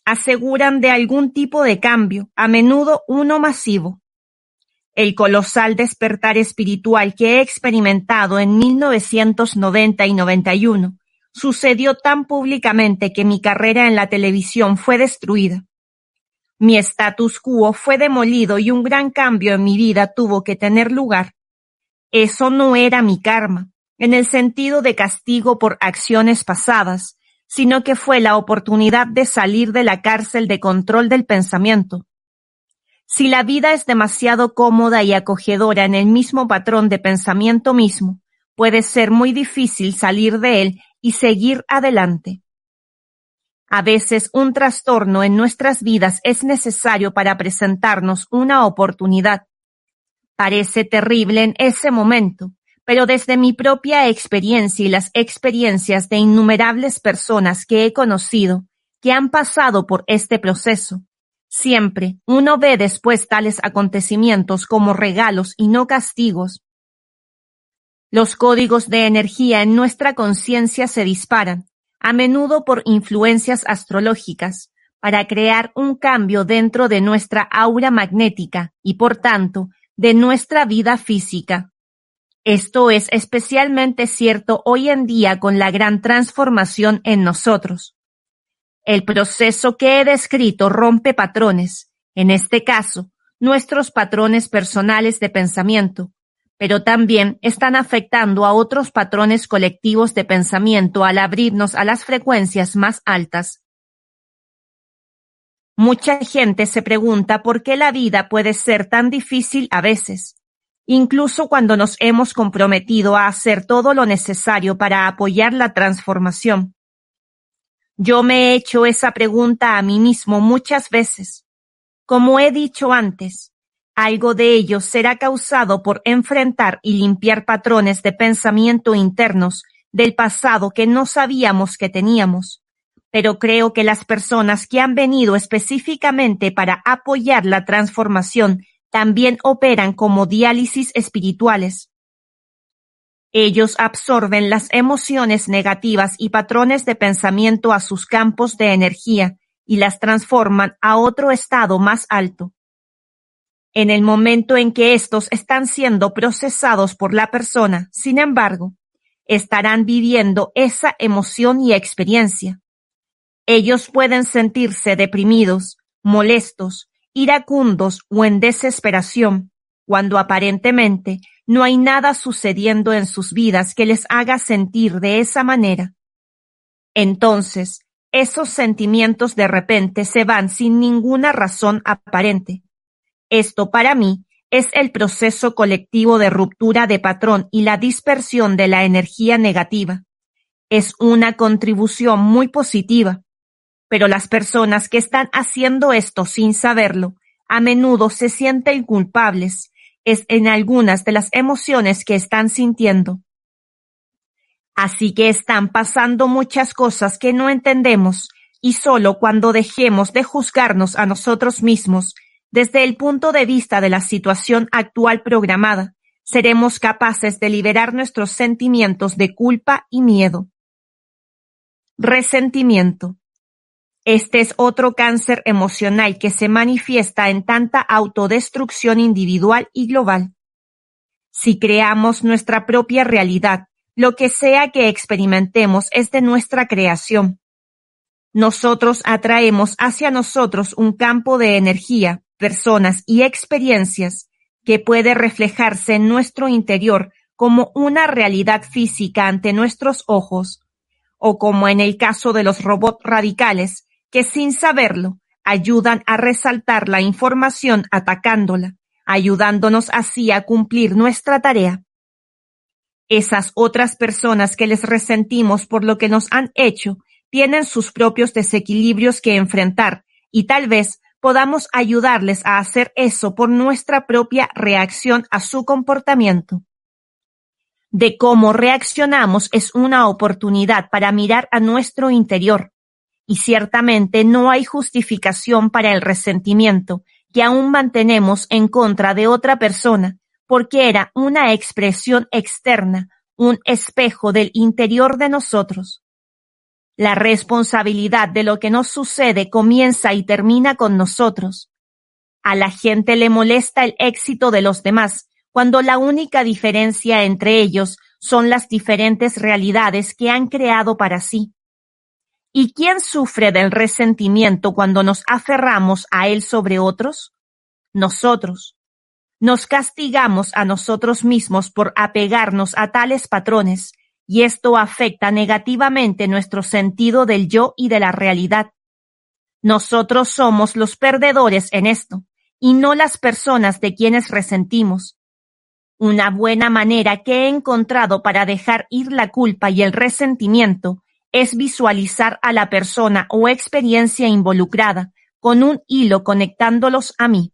aseguran de algún tipo de cambio, a menudo uno masivo. El colosal despertar espiritual que he experimentado en 1990 y 91 sucedió tan públicamente que mi carrera en la televisión fue destruida. Mi status quo fue demolido y un gran cambio en mi vida tuvo que tener lugar. Eso no era mi karma, en el sentido de castigo por acciones pasadas, sino que fue la oportunidad de salir de la cárcel de control del pensamiento. Si la vida es demasiado cómoda y acogedora en el mismo patrón de pensamiento mismo, puede ser muy difícil salir de él y seguir adelante. A veces un trastorno en nuestras vidas es necesario para presentarnos una oportunidad. Parece terrible en ese momento, pero desde mi propia experiencia y las experiencias de innumerables personas que he conocido que han pasado por este proceso, siempre uno ve después tales acontecimientos como regalos y no castigos. Los códigos de energía en nuestra conciencia se disparan, a menudo por influencias astrológicas, para crear un cambio dentro de nuestra aura magnética y por tanto de nuestra vida física. Esto es especialmente cierto hoy en día con la gran transformación en nosotros. El proceso que he descrito rompe patrones, en este caso, nuestros patrones personales de pensamiento, pero también están afectando a otros patrones colectivos de pensamiento al abrirnos a las frecuencias más altas. Mucha gente se pregunta por qué la vida puede ser tan difícil a veces incluso cuando nos hemos comprometido a hacer todo lo necesario para apoyar la transformación. Yo me he hecho esa pregunta a mí mismo muchas veces. Como he dicho antes, algo de ello será causado por enfrentar y limpiar patrones de pensamiento internos del pasado que no sabíamos que teníamos. Pero creo que las personas que han venido específicamente para apoyar la transformación también operan como diálisis espirituales. Ellos absorben las emociones negativas y patrones de pensamiento a sus campos de energía y las transforman a otro estado más alto. En el momento en que estos están siendo procesados por la persona, sin embargo, estarán viviendo esa emoción y experiencia. Ellos pueden sentirse deprimidos, molestos, iracundos o en desesperación, cuando aparentemente no hay nada sucediendo en sus vidas que les haga sentir de esa manera. Entonces, esos sentimientos de repente se van sin ninguna razón aparente. Esto para mí es el proceso colectivo de ruptura de patrón y la dispersión de la energía negativa. Es una contribución muy positiva, pero las personas que están haciendo esto sin saberlo, a menudo se sienten culpables, es en algunas de las emociones que están sintiendo. Así que están pasando muchas cosas que no entendemos y solo cuando dejemos de juzgarnos a nosotros mismos desde el punto de vista de la situación actual programada, seremos capaces de liberar nuestros sentimientos de culpa y miedo. Resentimiento. Este es otro cáncer emocional que se manifiesta en tanta autodestrucción individual y global. Si creamos nuestra propia realidad, lo que sea que experimentemos es de nuestra creación. Nosotros atraemos hacia nosotros un campo de energía, personas y experiencias que puede reflejarse en nuestro interior como una realidad física ante nuestros ojos, o como en el caso de los robots radicales, que sin saberlo ayudan a resaltar la información atacándola, ayudándonos así a cumplir nuestra tarea. Esas otras personas que les resentimos por lo que nos han hecho tienen sus propios desequilibrios que enfrentar y tal vez podamos ayudarles a hacer eso por nuestra propia reacción a su comportamiento. De cómo reaccionamos es una oportunidad para mirar a nuestro interior, y ciertamente no hay justificación para el resentimiento que aún mantenemos en contra de otra persona, porque era una expresión externa, un espejo del interior de nosotros. La responsabilidad de lo que nos sucede comienza y termina con nosotros. A la gente le molesta el éxito de los demás, cuando la única diferencia entre ellos son las diferentes realidades que han creado para sí ¿Y quién sufre del resentimiento cuando nos aferramos a él sobre otros? Nosotros. Nos castigamos a nosotros mismos por apegarnos a tales patrones, y esto afecta negativamente nuestro sentido del yo y de la realidad. Nosotros somos los perdedores en esto, y no las personas de quienes resentimos. Una buena manera que he encontrado para dejar ir la culpa y el resentimiento es visualizar a la persona o experiencia involucrada con un hilo conectándolos a mí.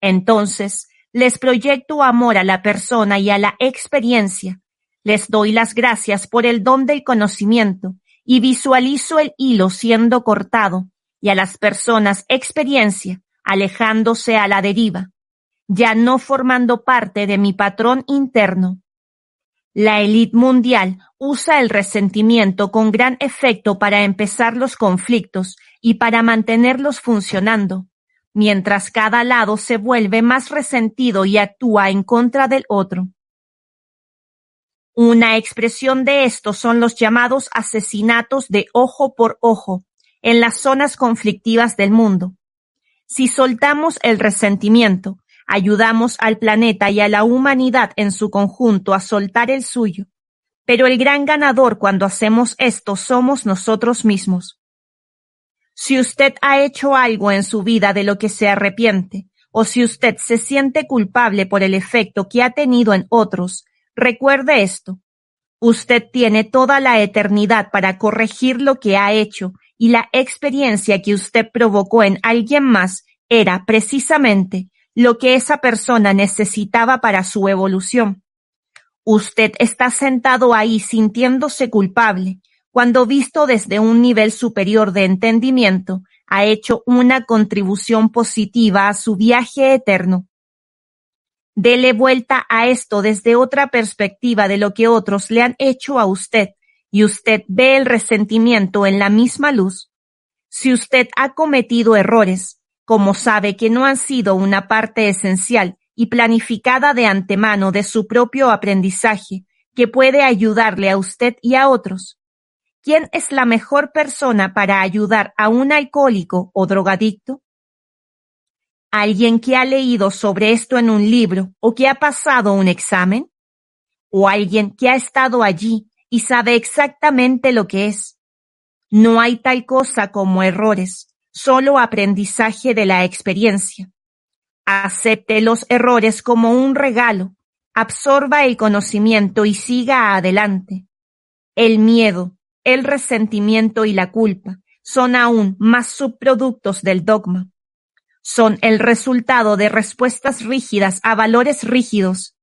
Entonces, les proyecto amor a la persona y a la experiencia. Les doy las gracias por el don del conocimiento y visualizo el hilo siendo cortado y a las personas experiencia alejándose a la deriva, ya no formando parte de mi patrón interno. La élite mundial usa el resentimiento con gran efecto para empezar los conflictos y para mantenerlos funcionando, mientras cada lado se vuelve más resentido y actúa en contra del otro. Una expresión de esto son los llamados asesinatos de ojo por ojo en las zonas conflictivas del mundo. Si soltamos el resentimiento, ayudamos al planeta y a la humanidad en su conjunto a soltar el suyo. Pero el gran ganador cuando hacemos esto somos nosotros mismos. Si usted ha hecho algo en su vida de lo que se arrepiente, o si usted se siente culpable por el efecto que ha tenido en otros, recuerde esto. Usted tiene toda la eternidad para corregir lo que ha hecho y la experiencia que usted provocó en alguien más era precisamente lo que esa persona necesitaba para su evolución. Usted está sentado ahí sintiéndose culpable, cuando visto desde un nivel superior de entendimiento, ha hecho una contribución positiva a su viaje eterno. Dele vuelta a esto desde otra perspectiva de lo que otros le han hecho a usted, y usted ve el resentimiento en la misma luz. Si usted ha cometido errores, como sabe que no han sido una parte esencial y planificada de antemano de su propio aprendizaje, que puede ayudarle a usted y a otros, ¿Quién es la mejor persona para ayudar a un alcohólico o drogadicto? ¿Alguien que ha leído sobre esto en un libro o que ha pasado un examen? ¿O alguien que ha estado allí y sabe exactamente lo que es? No hay tal cosa como errores, solo aprendizaje de la experiencia. Acepte los errores como un regalo, absorba el conocimiento y siga adelante. El miedo, el resentimiento y la culpa son aún más subproductos del dogma. Son el resultado de respuestas rígidas a valores rígidos.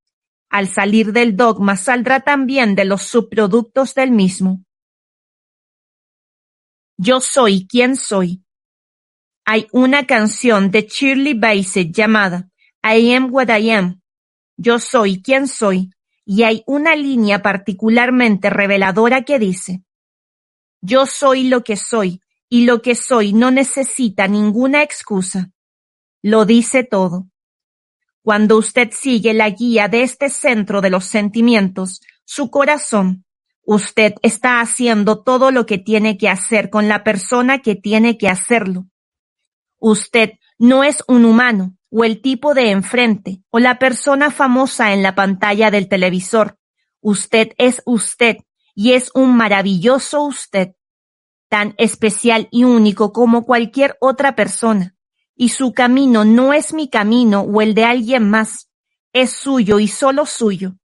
Al salir del dogma saldrá también de los subproductos del mismo. Yo soy quien soy. Hay una canción de Shirley Bassey llamada I am what I am. Yo soy quien soy. Y hay una línea particularmente reveladora que dice, yo soy lo que soy, y lo que soy no necesita ninguna excusa. Lo dice todo. Cuando usted sigue la guía de este centro de los sentimientos, su corazón, usted está haciendo todo lo que tiene que hacer con la persona que tiene que hacerlo. Usted no es un humano o el tipo de enfrente o la persona famosa en la pantalla del televisor. Usted es usted y es un maravilloso usted, tan especial y único como cualquier otra persona, y su camino no es mi camino o el de alguien más, es suyo y solo suyo.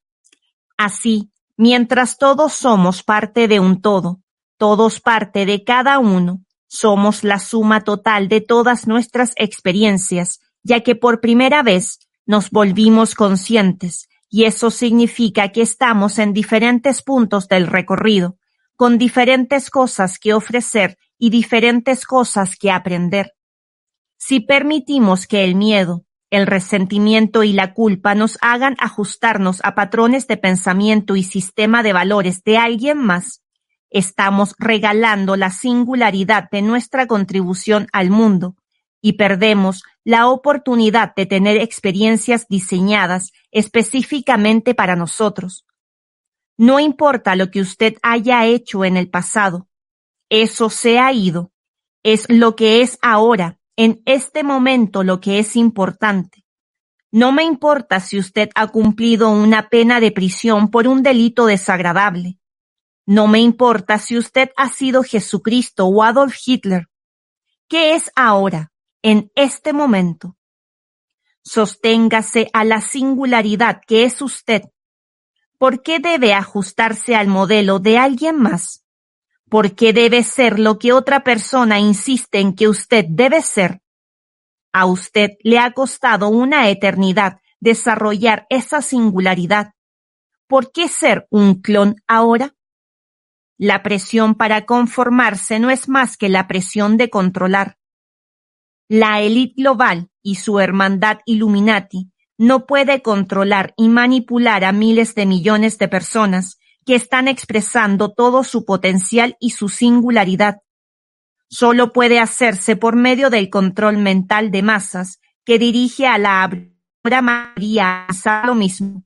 Así, mientras todos somos parte de un todo, todos parte de cada uno, somos la suma total de todas nuestras experiencias, ya que por primera vez nos volvimos conscientes y eso significa que estamos en diferentes puntos del recorrido, con diferentes cosas que ofrecer y diferentes cosas que aprender. Si permitimos que el miedo, el resentimiento y la culpa nos hagan ajustarnos a patrones de pensamiento y sistema de valores de alguien más, estamos regalando la singularidad de nuestra contribución al mundo y perdemos la oportunidad de tener experiencias diseñadas específicamente para nosotros. No importa lo que usted haya hecho en el pasado, Eso se ha ido. Es lo que es ahora, en este momento lo que es importante. No me importa si usted ha cumplido una pena de prisión por un delito desagradable. No me importa si usted ha sido Jesucristo o Adolf Hitler. ¿Qué es ahora, en este momento? Sosténgase a la singularidad que es usted. ¿Por qué debe ajustarse al modelo de alguien más? ¿Por qué debe ser lo que otra persona insiste en que usted debe ser? A usted le ha costado una eternidad desarrollar esa singularidad. ¿Por qué ser un clon ahora? La presión para conformarse no es más que la presión de controlar. La élite global y su hermandad Illuminati no puede controlar y manipular a miles de millones de personas que están expresando todo su potencial y su singularidad. Solo puede hacerse por medio del control mental de masas que dirige a la abrumadora mayoría a lo mismo.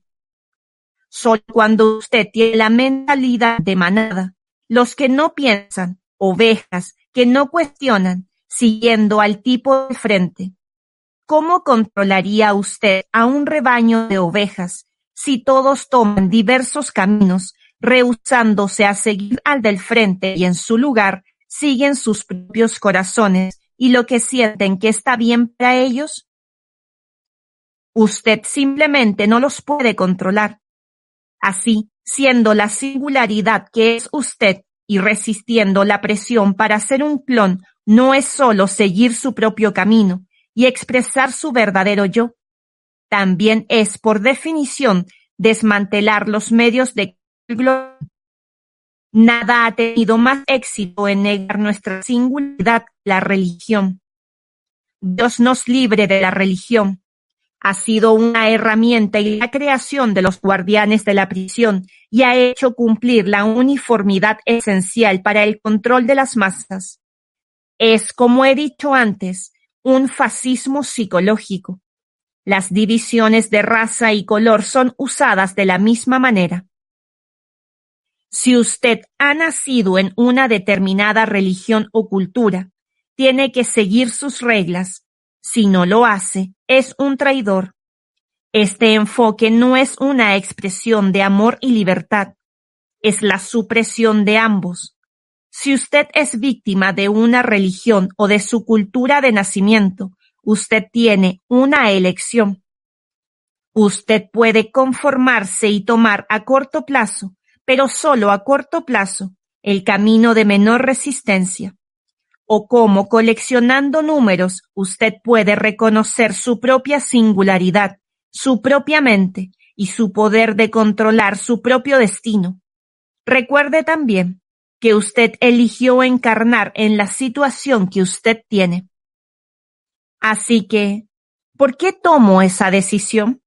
Solo cuando usted tiene la mentalidad de manada los que no piensan, ovejas, que no cuestionan, siguiendo al tipo de frente. ¿Cómo controlaría usted a un rebaño de ovejas si todos toman diversos caminos, rehusándose a seguir al del frente y en su lugar siguen sus propios corazones y lo que sienten que está bien para ellos? Usted simplemente no los puede controlar. Así, siendo la singularidad que es usted y resistiendo la presión para ser un clon, no es solo seguir su propio camino y expresar su verdadero yo, también es, por definición, desmantelar los medios de Nada ha tenido más éxito en negar nuestra singularidad, la religión. Dios nos libre de la religión, ha sido una herramienta y la creación de los guardianes de la prisión y ha hecho cumplir la uniformidad esencial para el control de las masas. Es, como he dicho antes, un fascismo psicológico. Las divisiones de raza y color son usadas de la misma manera. Si usted ha nacido en una determinada religión o cultura, tiene que seguir sus reglas, si no lo hace, es un traidor. Este enfoque no es una expresión de amor y libertad, es la supresión de ambos. Si usted es víctima de una religión o de su cultura de nacimiento, usted tiene una elección. Usted puede conformarse y tomar a corto plazo, pero solo a corto plazo, el camino de menor resistencia o cómo coleccionando números usted puede reconocer su propia singularidad, su propia mente y su poder de controlar su propio destino. Recuerde también que usted eligió encarnar en la situación que usted tiene. Así que, ¿por qué tomo esa decisión?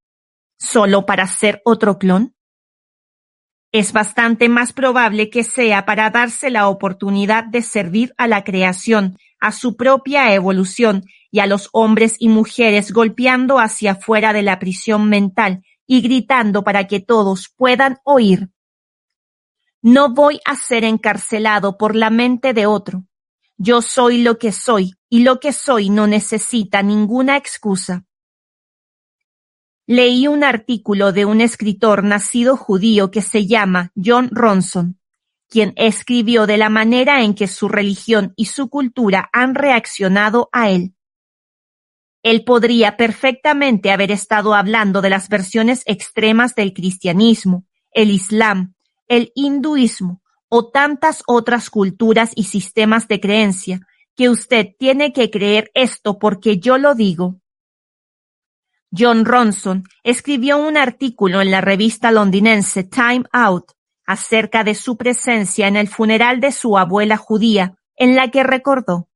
¿Solo para ser otro clon? Es bastante más probable que sea para darse la oportunidad de servir a la creación, a su propia evolución y a los hombres y mujeres golpeando hacia afuera de la prisión mental y gritando para que todos puedan oír. No voy a ser encarcelado por la mente de otro. Yo soy lo que soy y lo que soy no necesita ninguna excusa. Leí un artículo de un escritor nacido judío que se llama John Ronson, quien escribió de la manera en que su religión y su cultura han reaccionado a él. Él podría perfectamente haber estado hablando de las versiones extremas del cristianismo, el islam, el hinduismo o tantas otras culturas y sistemas de creencia, que usted tiene que creer esto porque yo lo digo. John Ronson escribió un artículo en la revista londinense Time Out acerca de su presencia en el funeral de su abuela judía, en la que recordó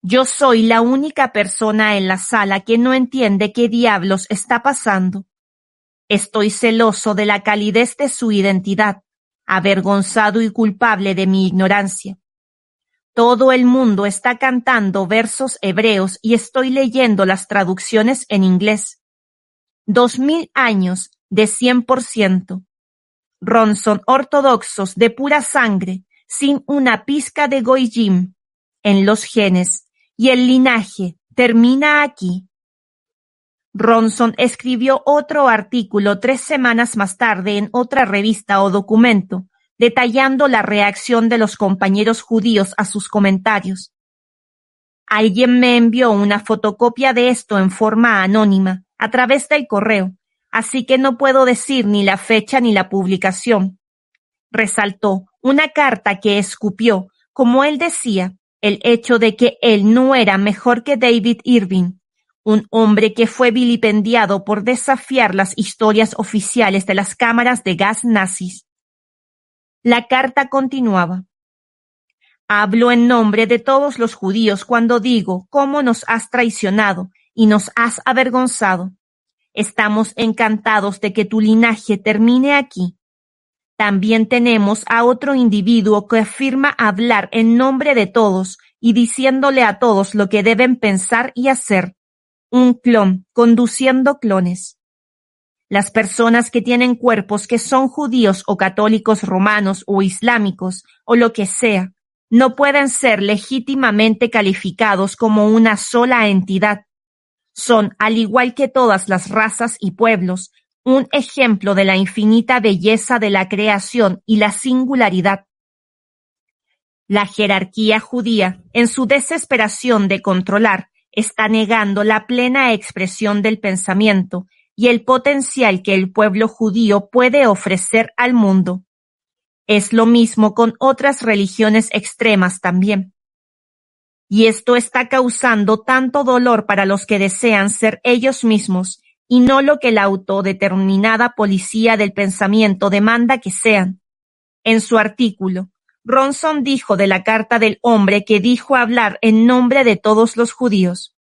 Yo soy la única persona en la sala que no entiende qué diablos está pasando. Estoy celoso de la calidez de su identidad, avergonzado y culpable de mi ignorancia. Todo el mundo está cantando versos hebreos y estoy leyendo las traducciones en inglés. Dos mil años de cien por ciento. Ronson ortodoxos de pura sangre, sin una pizca de goyim en los genes y el linaje termina aquí. Ronson escribió otro artículo tres semanas más tarde en otra revista o documento, detallando la reacción de los compañeros judíos a sus comentarios. Alguien me envió una fotocopia de esto en forma anónima, a través del correo, así que no puedo decir ni la fecha ni la publicación. Resaltó una carta que escupió, como él decía, el hecho de que él no era mejor que David Irving, un hombre que fue vilipendiado por desafiar las historias oficiales de las cámaras de gas nazis. La carta continuaba. Hablo en nombre de todos los judíos cuando digo cómo nos has traicionado y nos has avergonzado. Estamos encantados de que tu linaje termine aquí. También tenemos a otro individuo que afirma hablar en nombre de todos y diciéndole a todos lo que deben pensar y hacer un clon conduciendo clones. Las personas que tienen cuerpos que son judíos o católicos romanos o islámicos o lo que sea, no pueden ser legítimamente calificados como una sola entidad. Son, al igual que todas las razas y pueblos, un ejemplo de la infinita belleza de la creación y la singularidad. La jerarquía judía, en su desesperación de controlar, está negando la plena expresión del pensamiento y el potencial que el pueblo judío puede ofrecer al mundo. Es lo mismo con otras religiones extremas también. Y esto está causando tanto dolor para los que desean ser ellos mismos y no lo que la autodeterminada policía del pensamiento demanda que sean. En su artículo, Ronson dijo de la carta del hombre que dijo hablar en nombre de todos los judíos.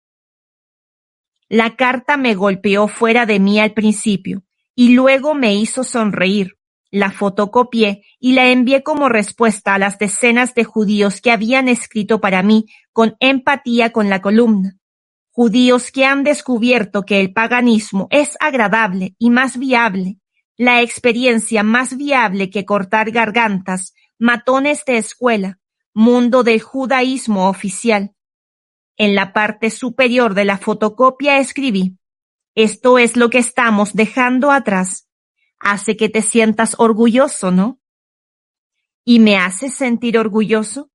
La carta me golpeó fuera de mí al principio y luego me hizo sonreír. La fotocopié y la envié como respuesta a las decenas de judíos que habían escrito para mí con empatía con la columna. Judíos que han descubierto que el paganismo es agradable y más viable, la experiencia más viable que cortar gargantas, matones de escuela, mundo del judaísmo oficial. En la parte superior de la fotocopia escribí, esto es lo que estamos dejando atrás. Hace que te sientas orgulloso, ¿no? ¿Y me hace sentir orgulloso?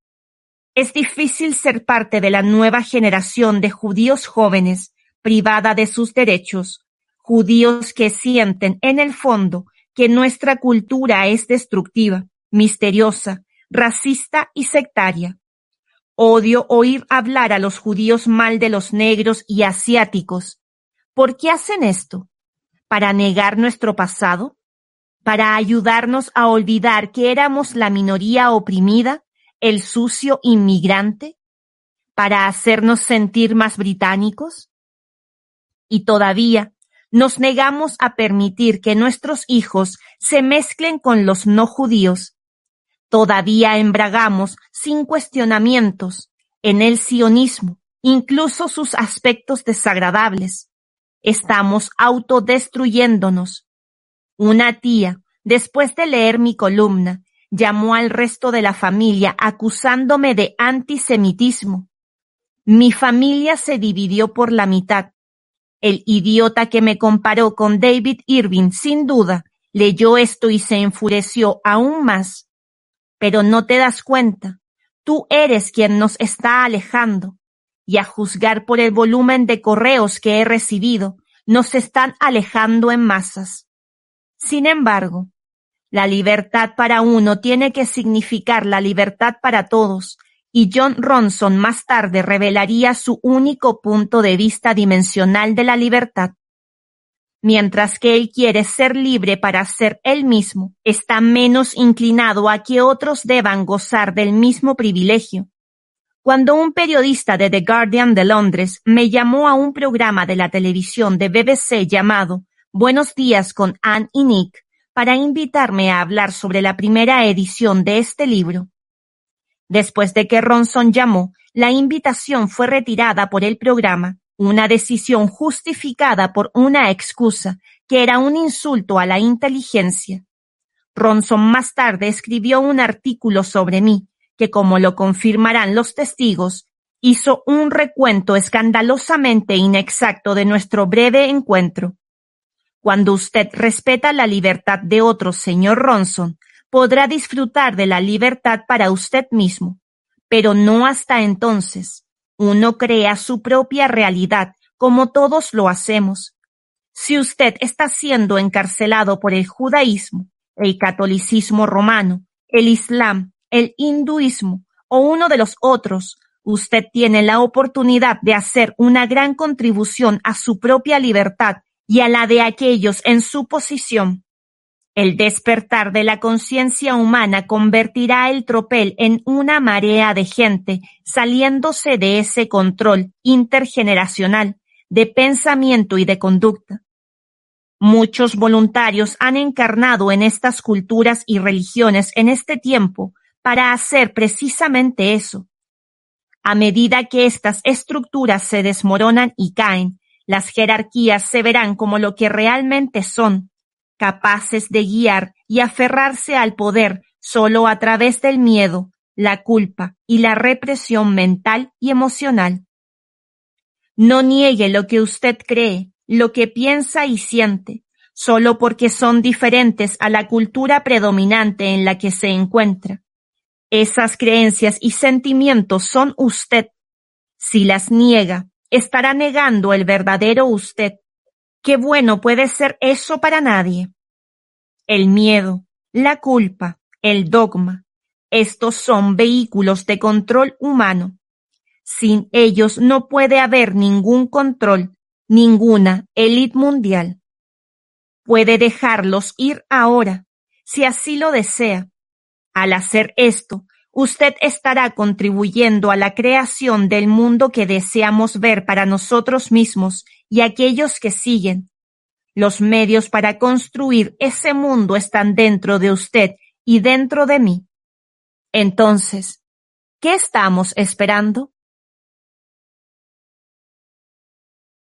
Es difícil ser parte de la nueva generación de judíos jóvenes privada de sus derechos, judíos que sienten en el fondo que nuestra cultura es destructiva, misteriosa, racista y sectaria. Odio oír hablar a los judíos mal de los negros y asiáticos. ¿Por qué hacen esto? ¿Para negar nuestro pasado? ¿Para ayudarnos a olvidar que éramos la minoría oprimida, el sucio inmigrante? ¿Para hacernos sentir más británicos? Y todavía nos negamos a permitir que nuestros hijos se mezclen con los no judíos. Todavía embragamos sin cuestionamientos en el sionismo, incluso sus aspectos desagradables. Estamos autodestruyéndonos. Una tía, después de leer mi columna, llamó al resto de la familia acusándome de antisemitismo. Mi familia se dividió por la mitad el idiota que me comparó con David Irving, sin duda, leyó esto y se enfureció aún más. Pero no te das cuenta. Tú eres quien nos está alejando. Y a juzgar por el volumen de correos que he recibido, nos están alejando en masas. Sin embargo, la libertad para uno tiene que significar la libertad para todos, y John Ronson más tarde revelaría su único punto de vista dimensional de la libertad. Mientras que él quiere ser libre para ser él mismo, está menos inclinado a que otros deban gozar del mismo privilegio. Cuando un periodista de The Guardian de Londres me llamó a un programa de la televisión de BBC llamado Buenos días con Anne y Nick para invitarme a hablar sobre la primera edición de este libro, Después de que Ronson llamó, la invitación fue retirada por el programa, una decisión justificada por una excusa que era un insulto a la inteligencia. Ronson más tarde escribió un artículo sobre mí, que como lo confirmarán los testigos, hizo un recuento escandalosamente inexacto de nuestro breve encuentro. Cuando usted respeta la libertad de otros, señor Ronson, podrá disfrutar de la libertad para usted mismo, pero no hasta entonces. Uno crea su propia realidad, como todos lo hacemos. Si usted está siendo encarcelado por el judaísmo, el catolicismo romano, el islam, el hinduismo o uno de los otros, usted tiene la oportunidad de hacer una gran contribución a su propia libertad y a la de aquellos en su posición. El despertar de la conciencia humana convertirá el tropel en una marea de gente saliéndose de ese control intergeneracional de pensamiento y de conducta. Muchos voluntarios han encarnado en estas culturas y religiones en este tiempo para hacer precisamente eso. A medida que estas estructuras se desmoronan y caen, las jerarquías se verán como lo que realmente son, capaces de guiar y aferrarse al poder solo a través del miedo, la culpa y la represión mental y emocional. No niegue lo que usted cree, lo que piensa y siente, solo porque son diferentes a la cultura predominante en la que se encuentra. Esas creencias y sentimientos son usted. Si las niega, estará negando el verdadero usted. Qué bueno puede ser eso para nadie. El miedo, la culpa, el dogma, estos son vehículos de control humano. Sin ellos no puede haber ningún control, ninguna élite mundial. Puede dejarlos ir ahora, si así lo desea. Al hacer esto, usted estará contribuyendo a la creación del mundo que deseamos ver para nosotros mismos y aquellos que siguen. Los medios para construir ese mundo están dentro de usted y dentro de mí. Entonces, ¿qué estamos esperando?